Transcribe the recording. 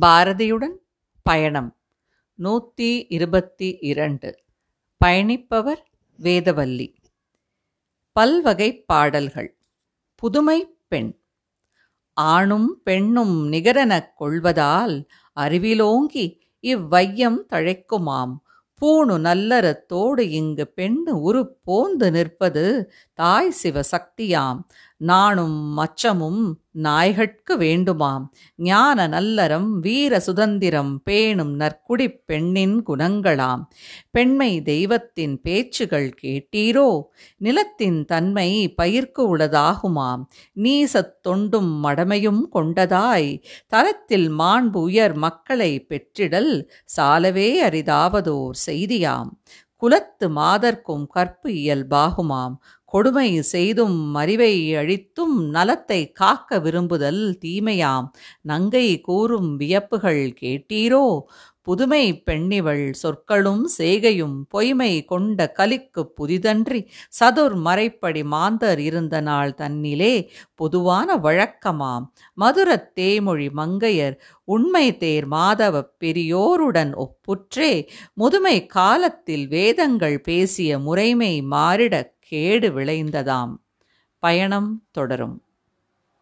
பாரதியுடன் பயணம். நூற்றி இருபத்தி இரண்டு. பயணிப்பவர் வேதவல்லி. பல்வகைப் பாடல்கள். புதுமை பெண். ஆணும் பெண்ணும் நிகரெனக் கொள்வதால் அறிவிலோங்கி இவ்வையம் தழைக்குமாம். பூணு நல்லறத்தோடு இங்கு பெண்ணு உரு போந்து நிற்பது தாய் சிவசக்தியாம். நாணும் மச்சமும் நாய்கட்கு வேண்டுமாம். ஞான நல்லறம் வீர சுதந்திரம் பேணும் நற்குடிப் பெண்ணின் குணங்களாம். பெண்மை தெய்வத்தின் பேச்சுகள் கேட்டீரோ? நிலத்தின் தன்மை பயிர்க்கு உளதாகுமாம். நீசத் தொண்டும் மடமையும் கொண்டதாய். தரத்தில் மாண்பு உயர் மக்களை பெற்றிடல் சாலவே அரிதாவதோர் செய்தியாம். குலத்து மாதர்க்கும் கற்பு இயல்பாகுமாம். கொடுமை செய்தும் அறிவை அழித்தும் நலத்தை காக்க விரும்புதல் தீமையாம். நங்கை கூறும் வியப்புகள் கேட்டீரோ? புதுமை பெண்ணிவள் சொற்களும் சேகையும் பொய்மை கொண்ட கலிக்கு புதிதன்றி சதுர் மறைப்படி மாந்தர் இருந்த நாள் தன்னிலே பொதுவான வழக்கமாம். மதுரத் தேமொழி மங்கையர் உண்மை தேர் மாதவ பெரியோருடன் ஒப்புற்றே. முதுமை காலத்தில் வேதங்கள் பேசிய முறைமை மாறிட கேடு விளைந்ததாம். பயணம் தொடரும்.